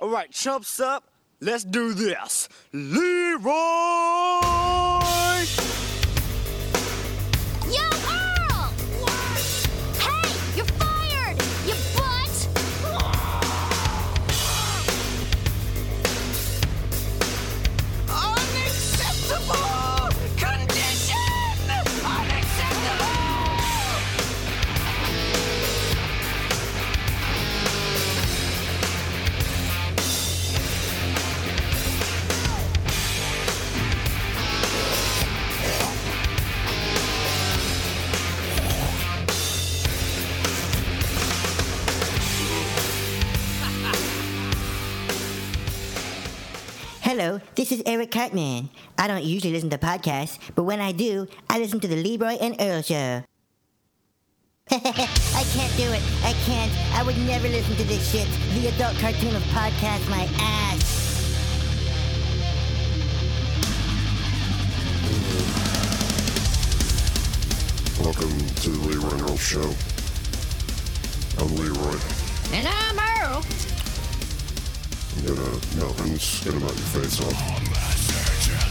All right, chumps up. Let's do this. Leroy! Hello, this is Eric Cartman. I don't usually listen to podcasts, but when I do, I listen to the Leroy and Earl show. I can't do it. I can't. I would never listen to this shit. The adult cartoon of podcasts, my ass. Welcome to the Leroy and Earl Show. I'm Leroy. And I'm Earl. I'm gonna melt and get about your face off.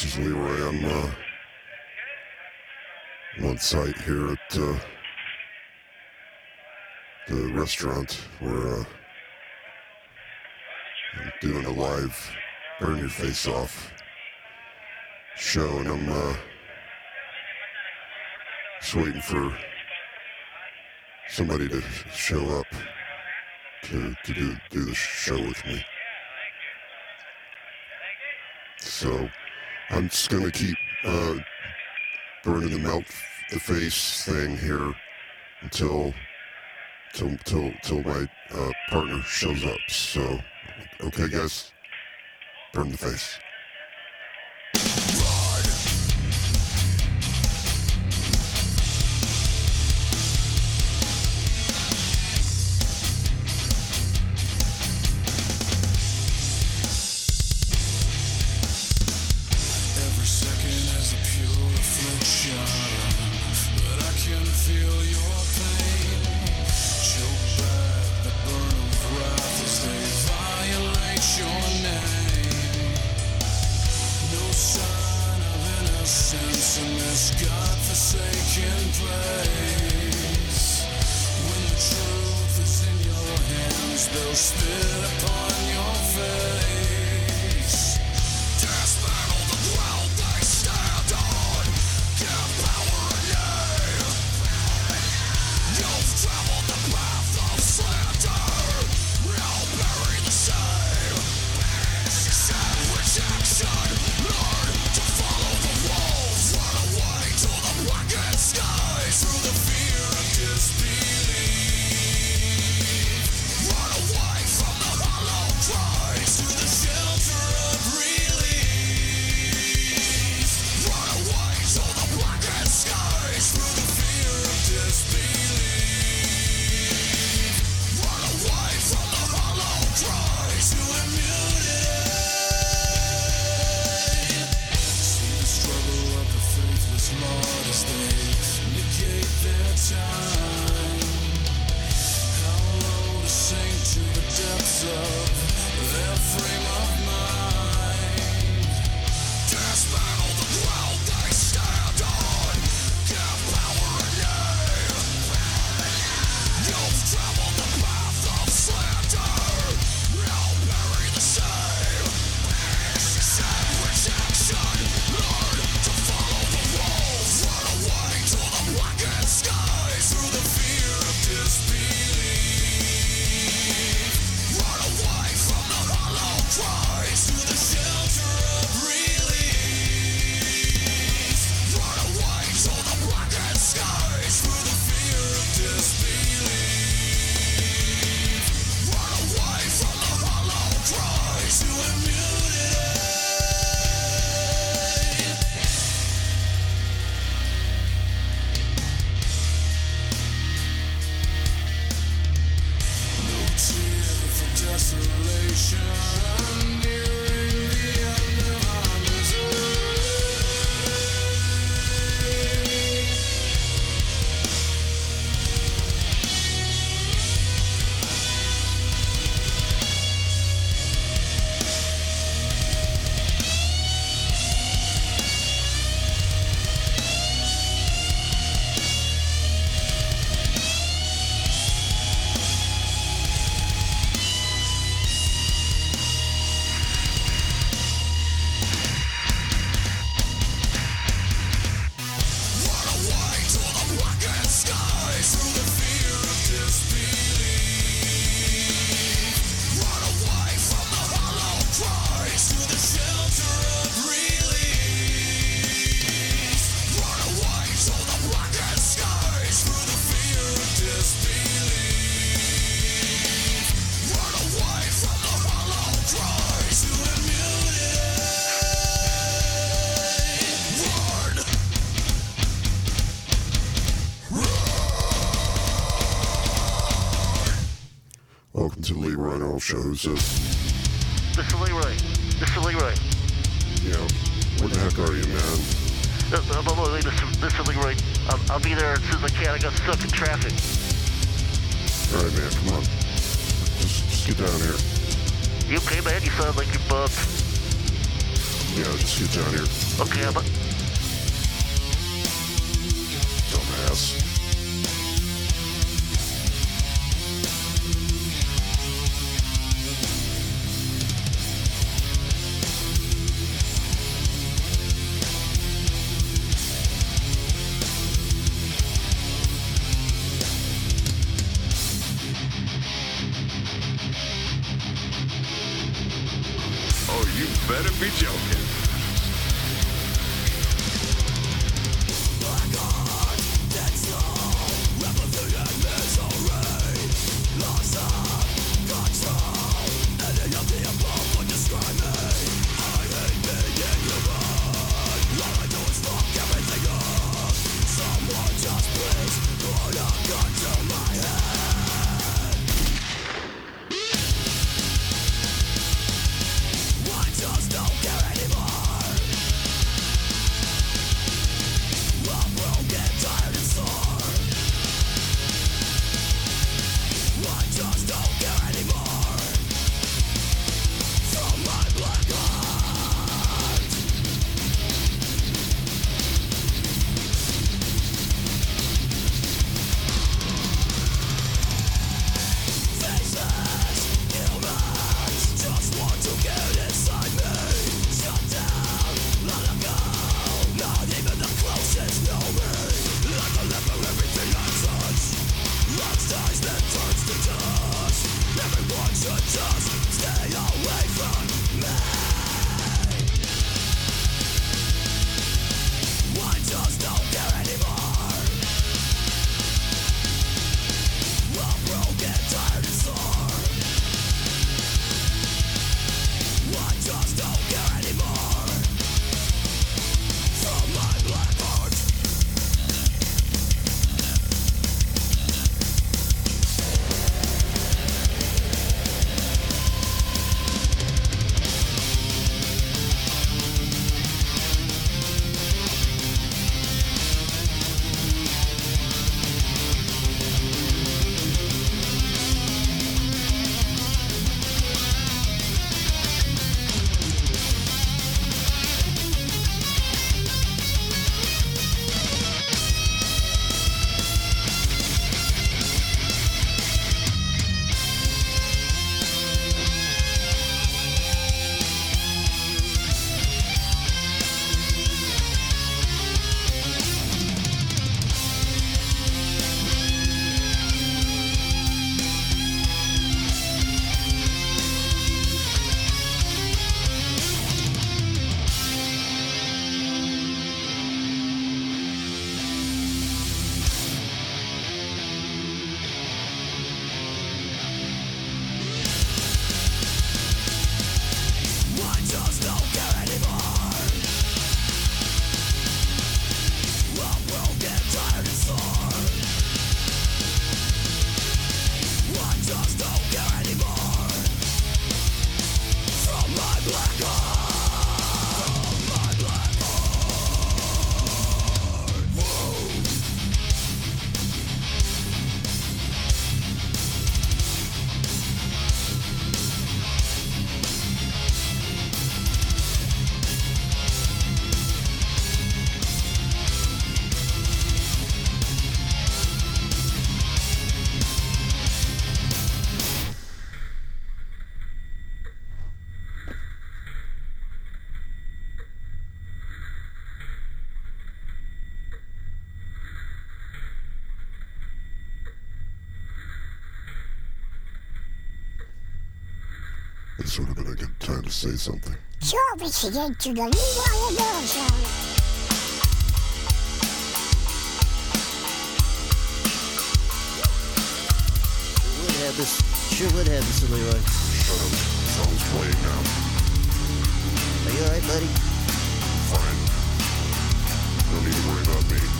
This is Leroy. Uh, on site here at, uh, the restaurant where, uh, I'm doing a live burn your face off show and I'm, uh, just waiting for somebody to show up to, to do, do the show with me. So I'm just gonna keep uh, burning the melt the face thing here until till till till my uh, partner shows up. So okay, guys, burn the face. They'll spit upon your face. Leroy and Earl Show. Who's this? This is Leroy. Is Leroy. Yeah. Where the heck are you, man? Uh, uh, uh, uh, this, is- this is Leroy. I'll, I'll be there as soon as I can. I got stuck in traffic. All right, man. Come on. Just, just get down here. You okay, man? You sound like you're bumped. Yeah, just get down here, Okay, I'm. A- dumbass. Say something. You're listening to the Leroy and Earl Show. Would have this. Sure would have this, Leroy. Shut up. Song's playing now. Are you alright, buddy? Fine. Don't need to worry about me.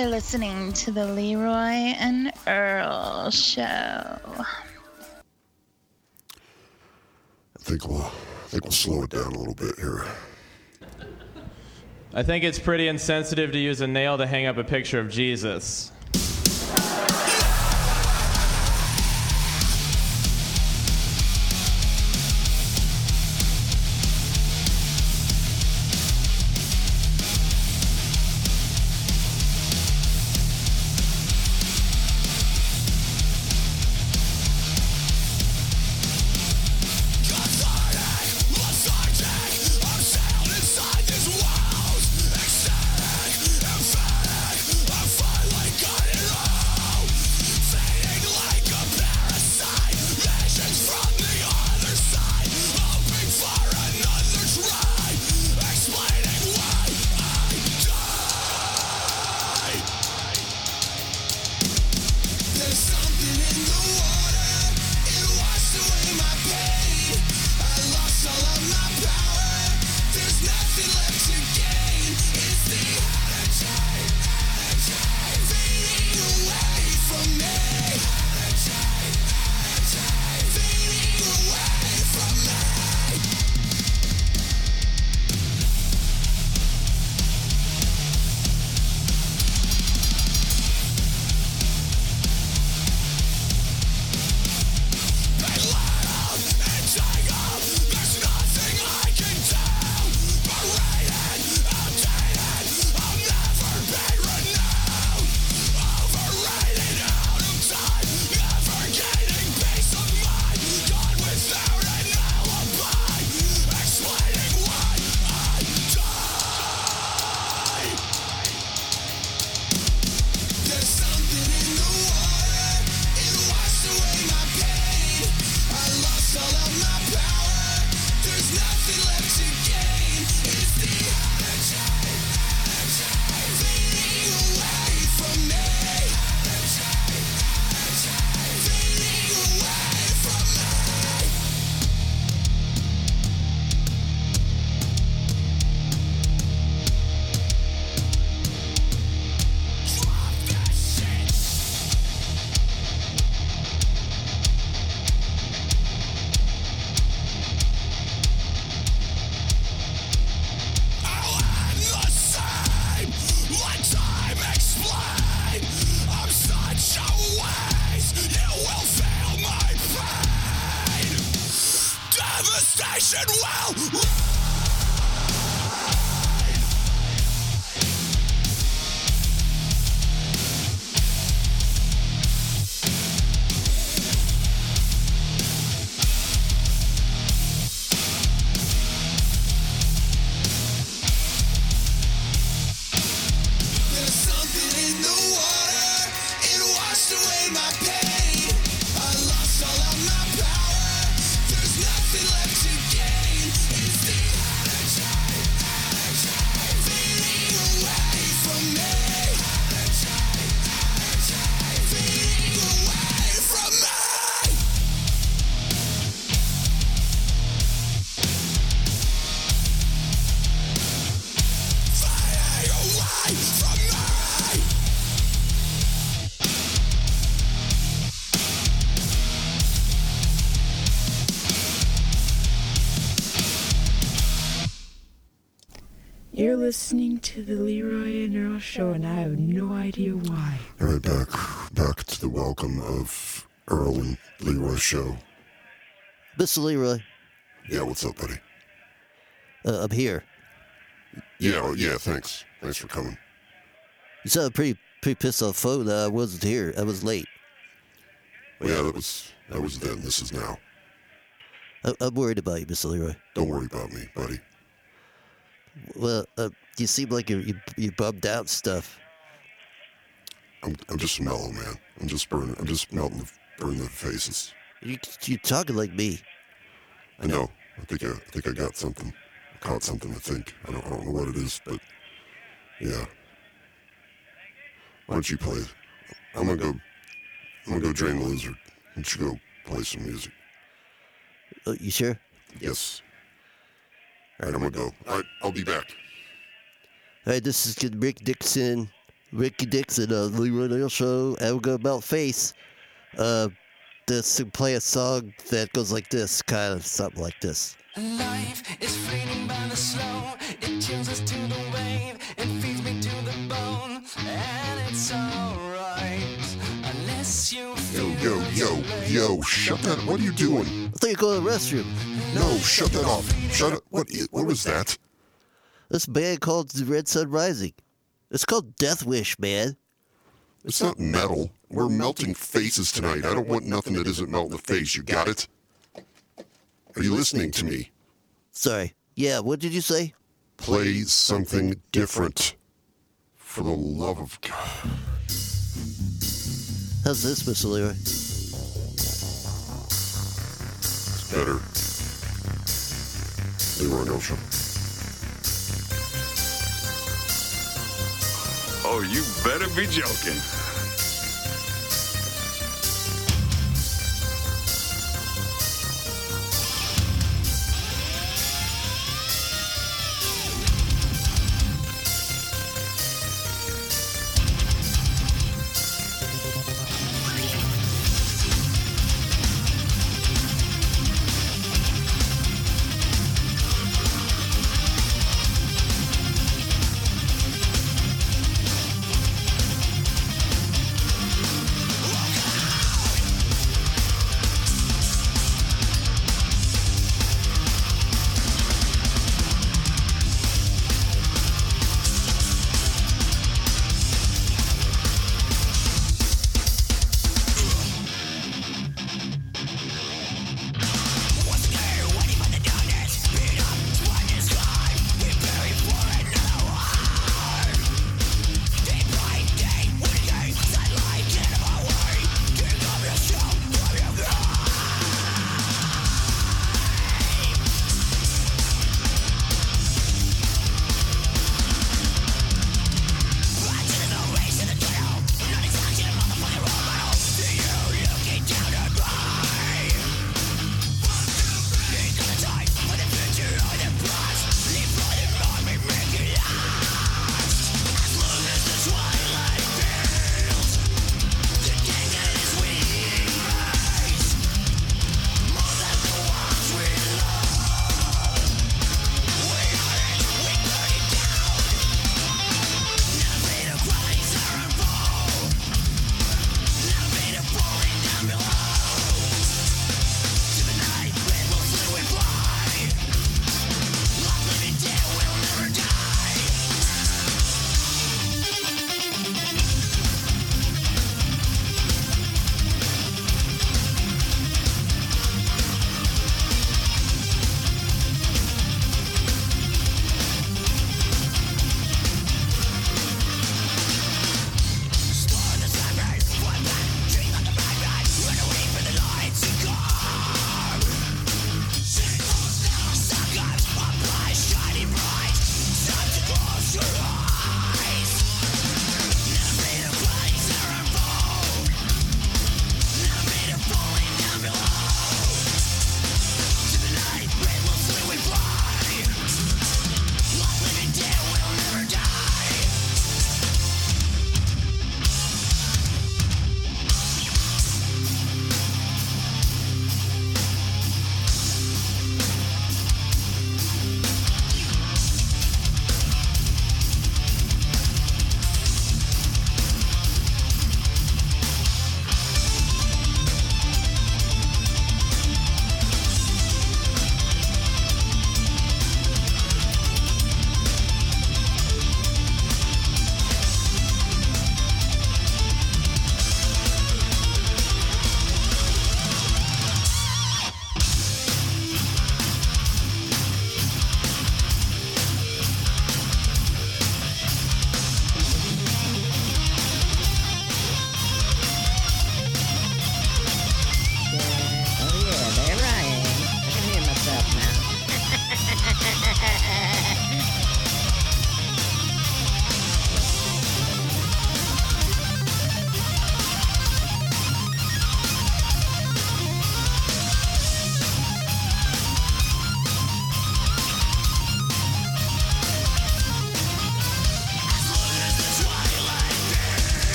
you're listening to the Leroy and Earl show. I think we'll, I think we'll slow it down a little bit here. I think it's pretty insensitive to use a nail to hang up a picture of Jesus. Listening to the Leroy and Earl Show, and I have no idea why. All right, back back to the welcome of Earl and Leroy show. Mr. Leroy, Yeah, what's up, buddy? uh, I'm here. Yeah, well, yeah, thanks. Thanks for coming. You sound pretty pretty pissed off phone that I wasn't here. I was late. Yeah, that was that was then. This is now. I, I'm worried about you, Mr. Leroy. Don't worry about me, buddy. Well, uh, you seem like you're, you, you're bummed out stuff. I'm, I'm just mellow, man. I'm just burning. I'm just melting, the, burning the faces. You, you're talking like me. I know. I think I, I think I got something. I caught something. I think. I don't. I don't know what it is, but yeah. Why don't you play? I'm gonna go. I'm gonna go drain the lizard. Why don't you go play some music? Uh, you sure? Yes. All right, I'm gonna go. All right, I'll be back. All right, this is Rick Dixon, Ricky Dixon, uh, Leroy Neal Show. And we're going about face. Uh, this to play a song that goes like this, kind of something like this. Life is fleeting by the slow. It tunes us to the Yo, yo! Shut that! What are you doing? I thought you were going to the restroom. No, shut that off! Shut it! What? What was that? This band called The Red Sun Rising. It's called Death Wish, man. It's not metal. We're melting faces tonight. I don't want nothing that isn't melting the face. You got it? Are you listening to me? Sorry. Yeah, what did you say? Play something different. For the love of God. How's this, Mr. Leroy? Better. Leroy Show. Oh, you better be joking.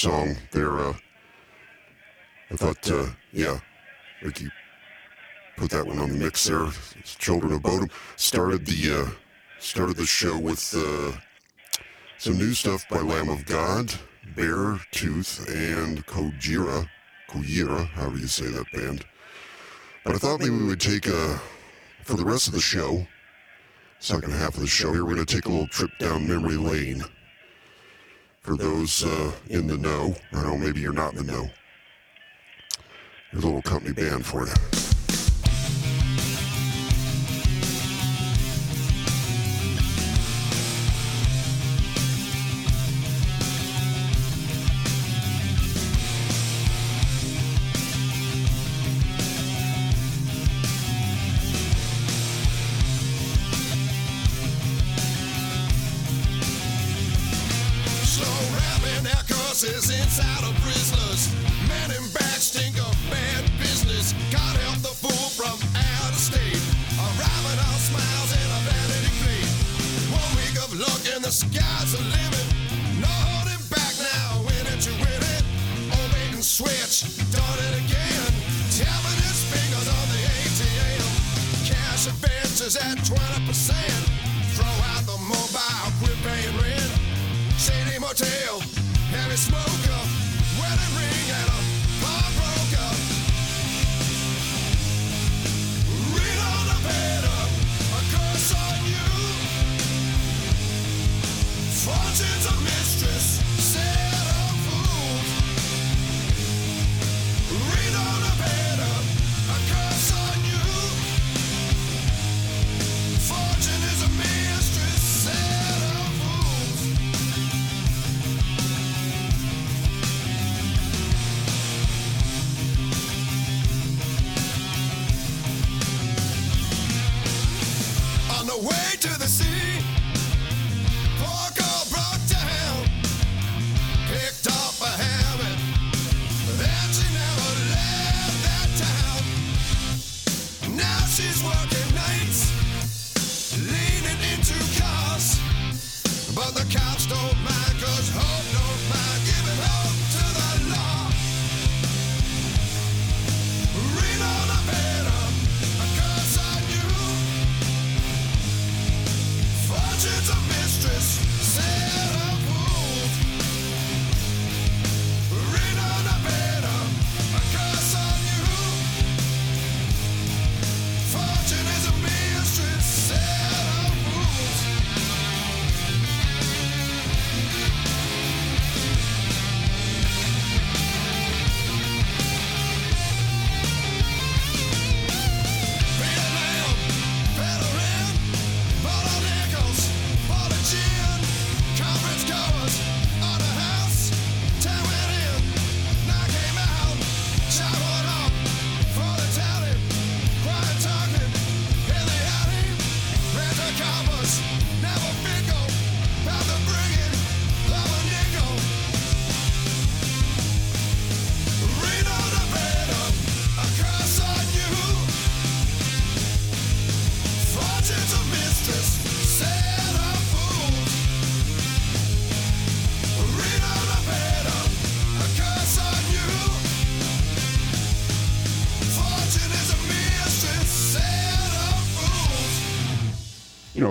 Song. There, uh, I thought, uh, yeah, Ricky put that one on the mix there. It's Children of Bodom started the uh, started the show with uh, some new stuff by Lamb of God, Bear Tooth, and Kojira, Kojira, however you say that band. But I thought maybe we would take a for the rest of the show, second half of the show here, we're going to take a little trip down memory lane. For those uh, in the know, I know maybe you're not in the know. Here's a little company band for you.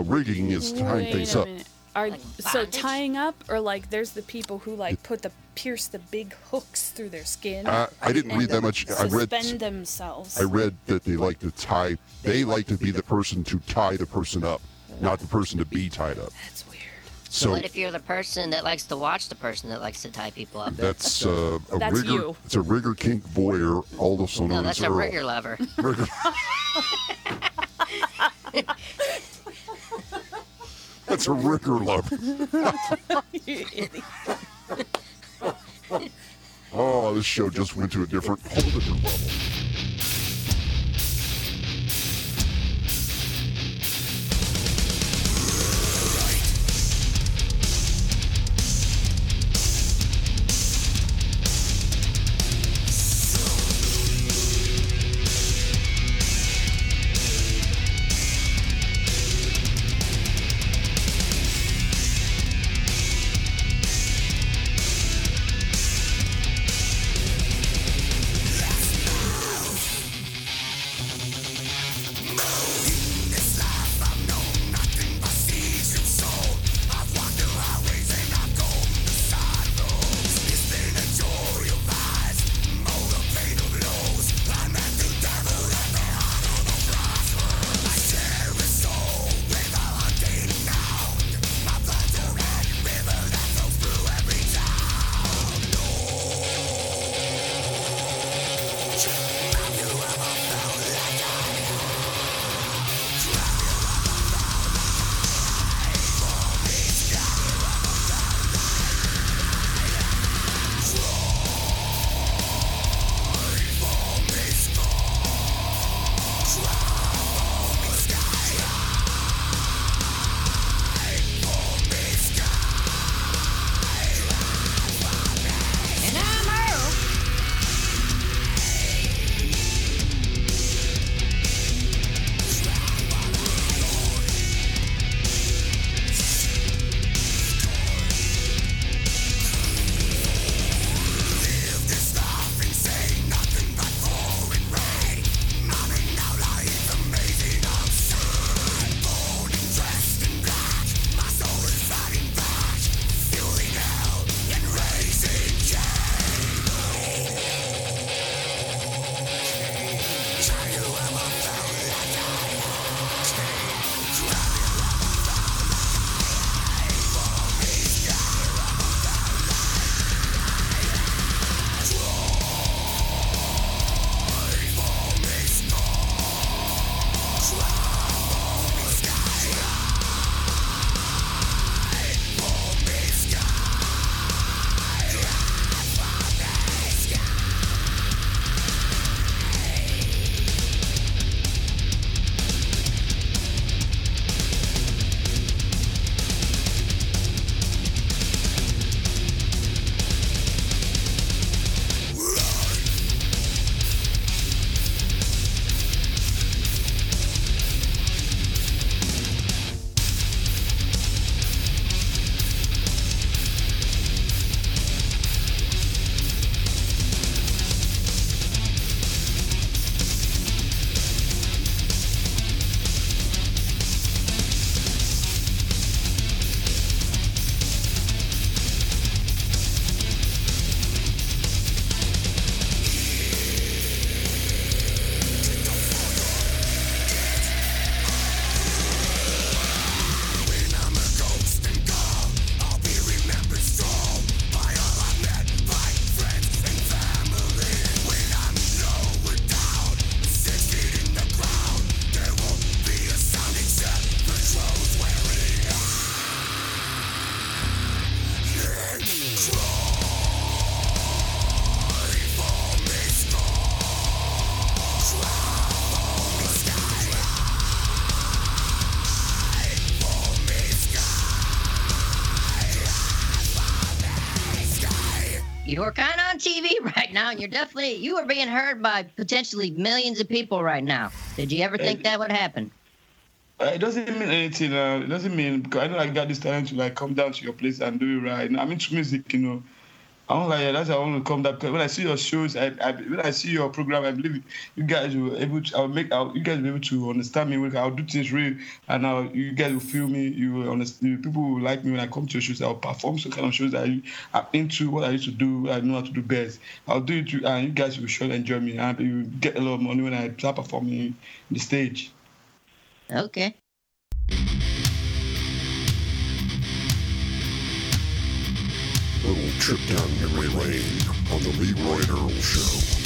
Fools. Know, rigging is tying Wait things a up. minute. Are so tying up, or like there's the people who like put the pierce the big hooks through their skin. Uh, I didn't read that much. I read- Suspend themselves. I read that they like to tie. They like to be the person to tie the person up, not the person to be tied up. That's weird. So what if you're the person that likes to watch the person that likes to tie people up? that's uh, a That's rigger. you. It's a rigger kink voyeur, also no, known that's as a Earl. rigger lover. Rigger. That's a Ricker lover. you idiot. Oh, this show just went to a different, whole different level. You're kind of on TV right now, and you're definitely you are being heard by potentially millions of people right now. Did you ever think that would happen? Uh, it doesn't mean anything. Uh, it doesn't mean because I know I got this talent to like come down to your place and do it right. I'm into music, you know. I'm like, that's how I want to come. Because when I see your shows, I, I, when I see your program, I believe you guys will able to. I'll make. I'll, you guys will be able to understand me. I'll do things real, and I'll, you guys will feel me. You will understand. People will like me when I come to your shows. I'll perform some kind of shows that I, I'm into. What I used to do, I know how to do best. I'll do it, and you guys will sure enjoy me, and you get a lot of money when I start performing the stage. Okay. Little trip down memory lane on the Leroy Earl Show.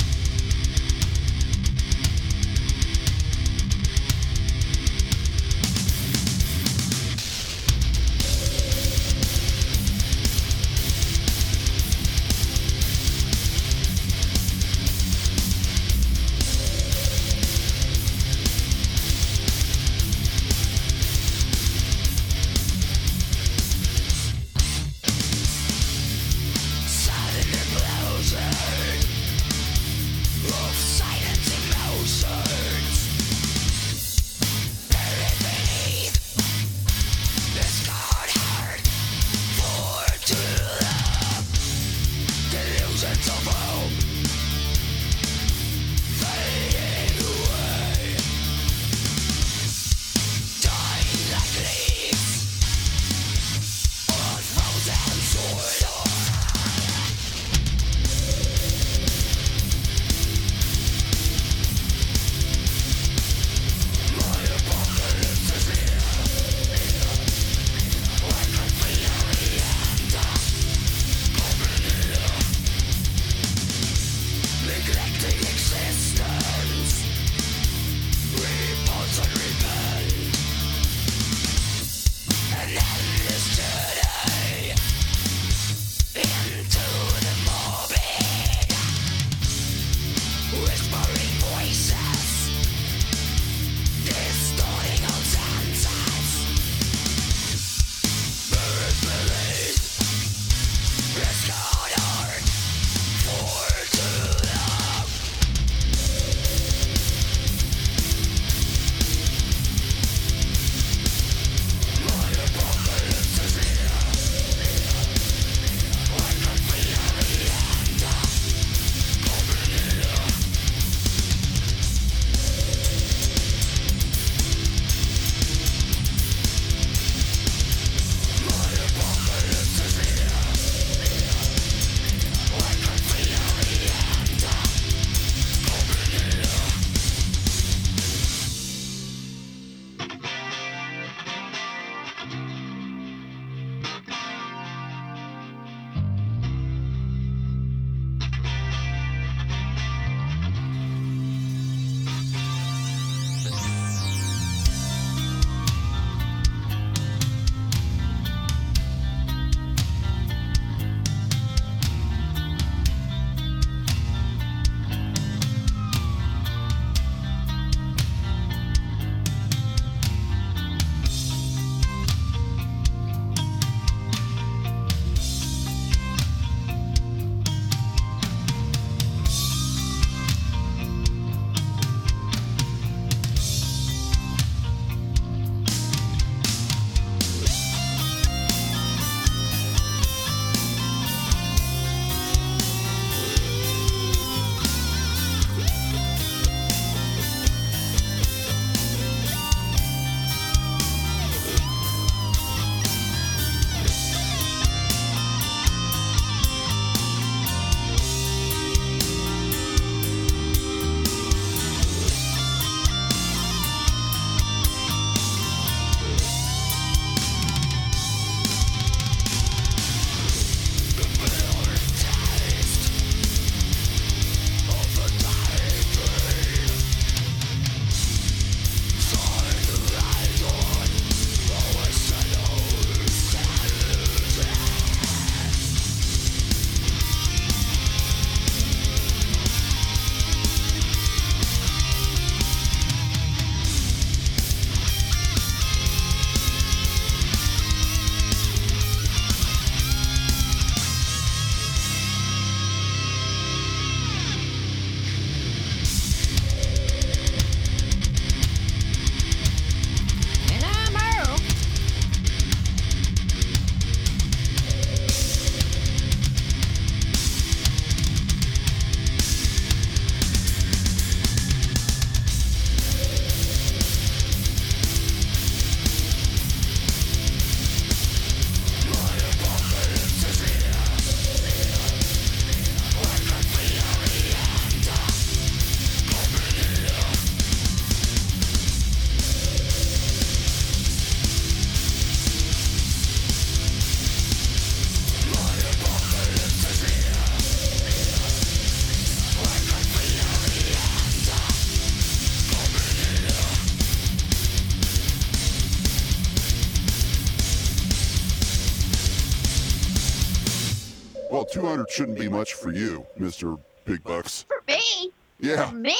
Shouldn't be much for you, Mister Big Bucks. For me? Yeah. For me?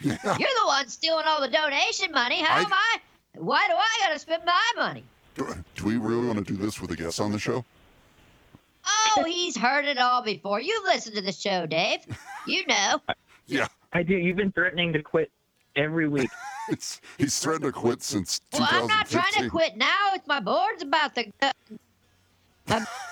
Yeah. You're the one stealing all the donation money. How am I? Why do I gotta spend my money? Do, do we really want to do this with a guest on the show? Oh, he's heard it all before. You've listened to the show, Dave. You know. Yeah. I do. You've been threatening to quit every week. It's he's threatened to quit since Well, I'm not trying to quit now. It's my board's about to go.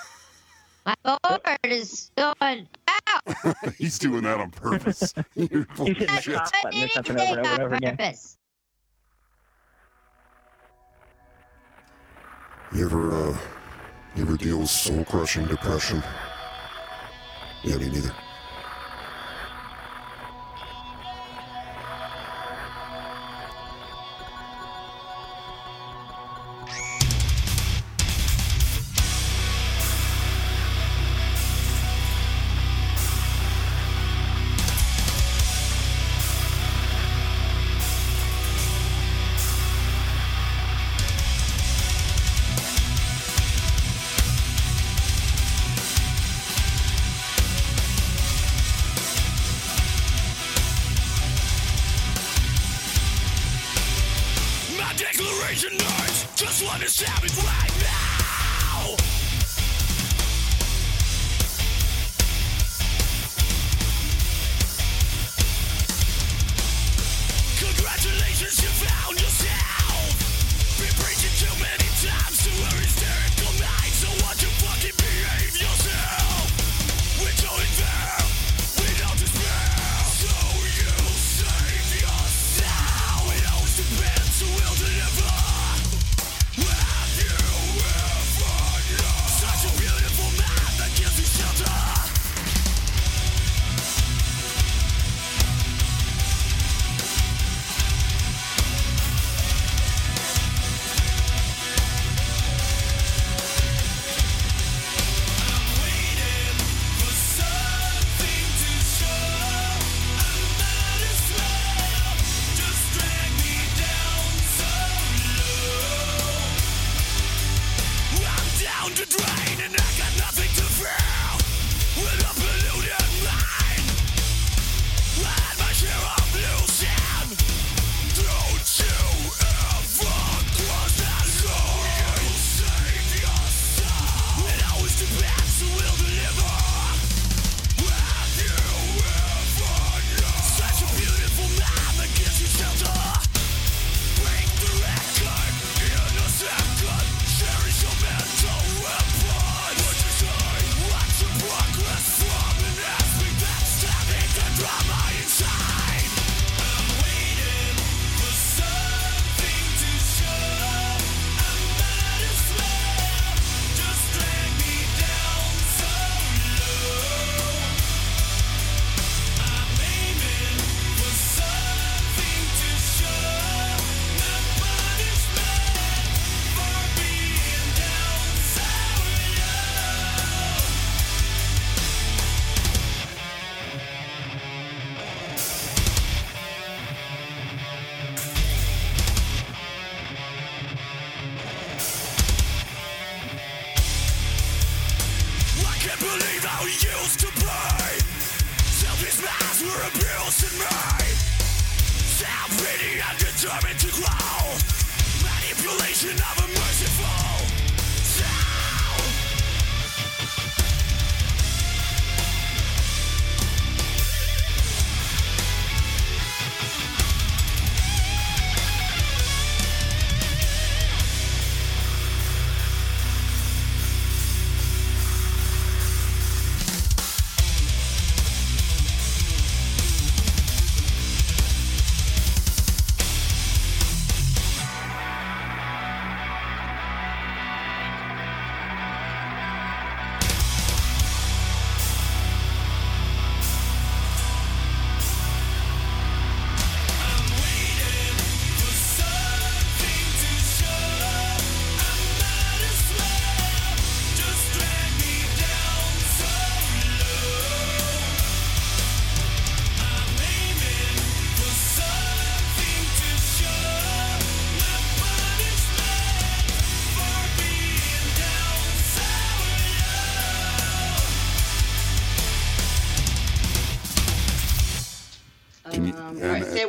My, my board is going out. he's doing that on purpose. You're full You of shit. stop button or something over and over over again. Purpose. You ever, uh, you ever deal with soul crushing depression? Yeah, me neither.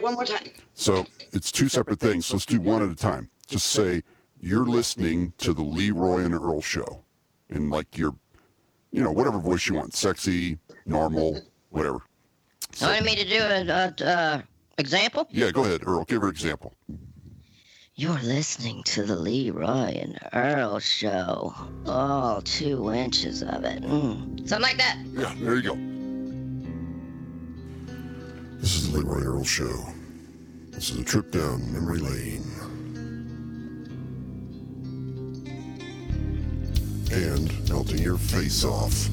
One more time. So it's two separate things. So let's do one at a time. Just say you're listening to the Leroy and Earl show, in like your, you know, whatever voice you want, sexy, normal, whatever. So, You wanted me to do an uh, uh, example? Yeah, go ahead, Earl. Give her an example. You're listening to the Leroy and Earl show. All two inches of it. Mm. Something like that. Yeah, there you go. This is the Leroy Earl Show. This is a trip down memory lane. And melting your face off.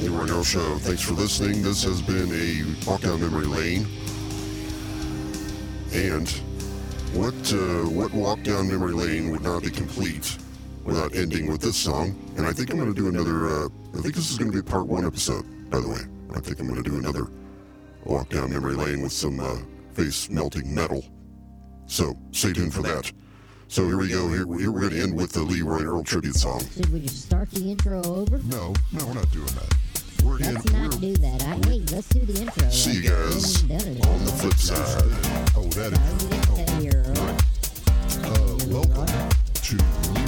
Leroy Earl Show. Thanks for listening. This has been a walk down memory lane. And what uh, what walk down memory lane would not be complete without ending with this song? And I think I'm going to do another. Uh, I think this is going to be part one episode. By the way, I think I'm going to do another walk down memory lane with some uh, face melting metal. So stay tuned for that. So here we go. Here, here we're going to end with the Leroy Earl tribute song. Should we just start the intro over? No, no, we're not doing that. We're. Let's not do that. I hate. Let's do the intro. See you guys we haven't done it on the flip side. Oh, that is. Uh, welcome to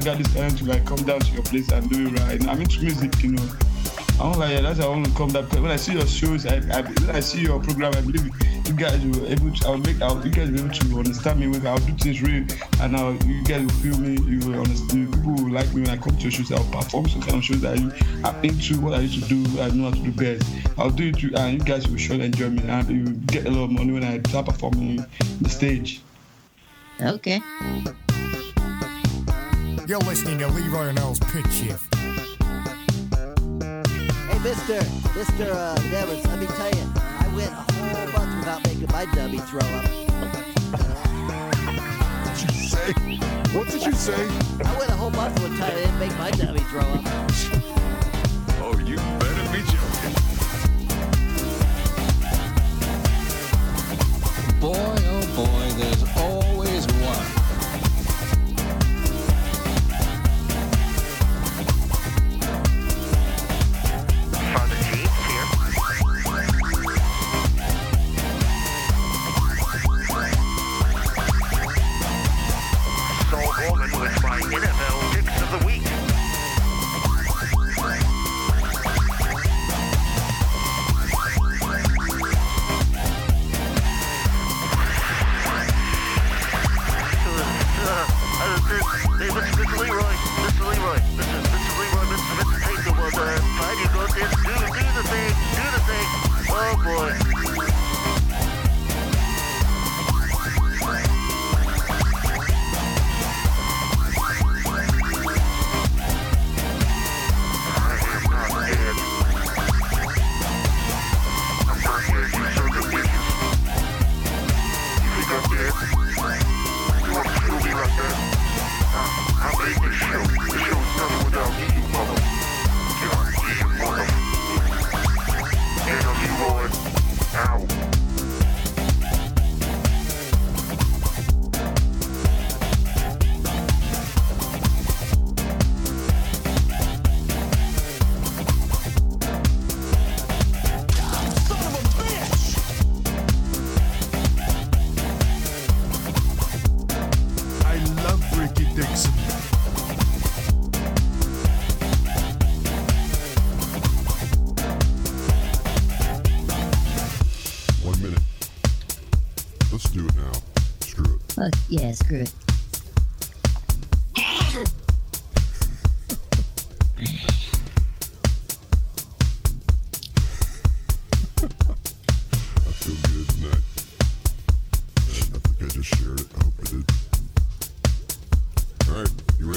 got this talent to like come down to your place and do it right. I'm into music, you know. I'm like, yeah, that's how I want to come down. When I see your shows, I, I when I see your program, I believe you guys will able to. I'll make. I'll, you guys will be able to understand me. I'll do things real, and now you guys will feel me. You will understand. People will like me when I come to your shows. I'll perform some kind of shows that are into. What I used to do, I know how to do best. I'll do it, and you guys will surely enjoy me, and you get a lot of money when I start performing the stage. Okay. You're listening to Leroy and Earl's Pitch Shift. Hey, Mister, Mister uh, Nevers, let me tell you, I went a whole month without making my dummy throw up. What did you say? What did you say? I went a whole month with time I didn't make my dummy throw up. Oh, you better be joking. Boy, oh boy, there's always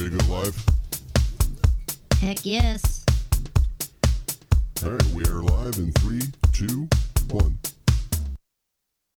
go live? Heck yes.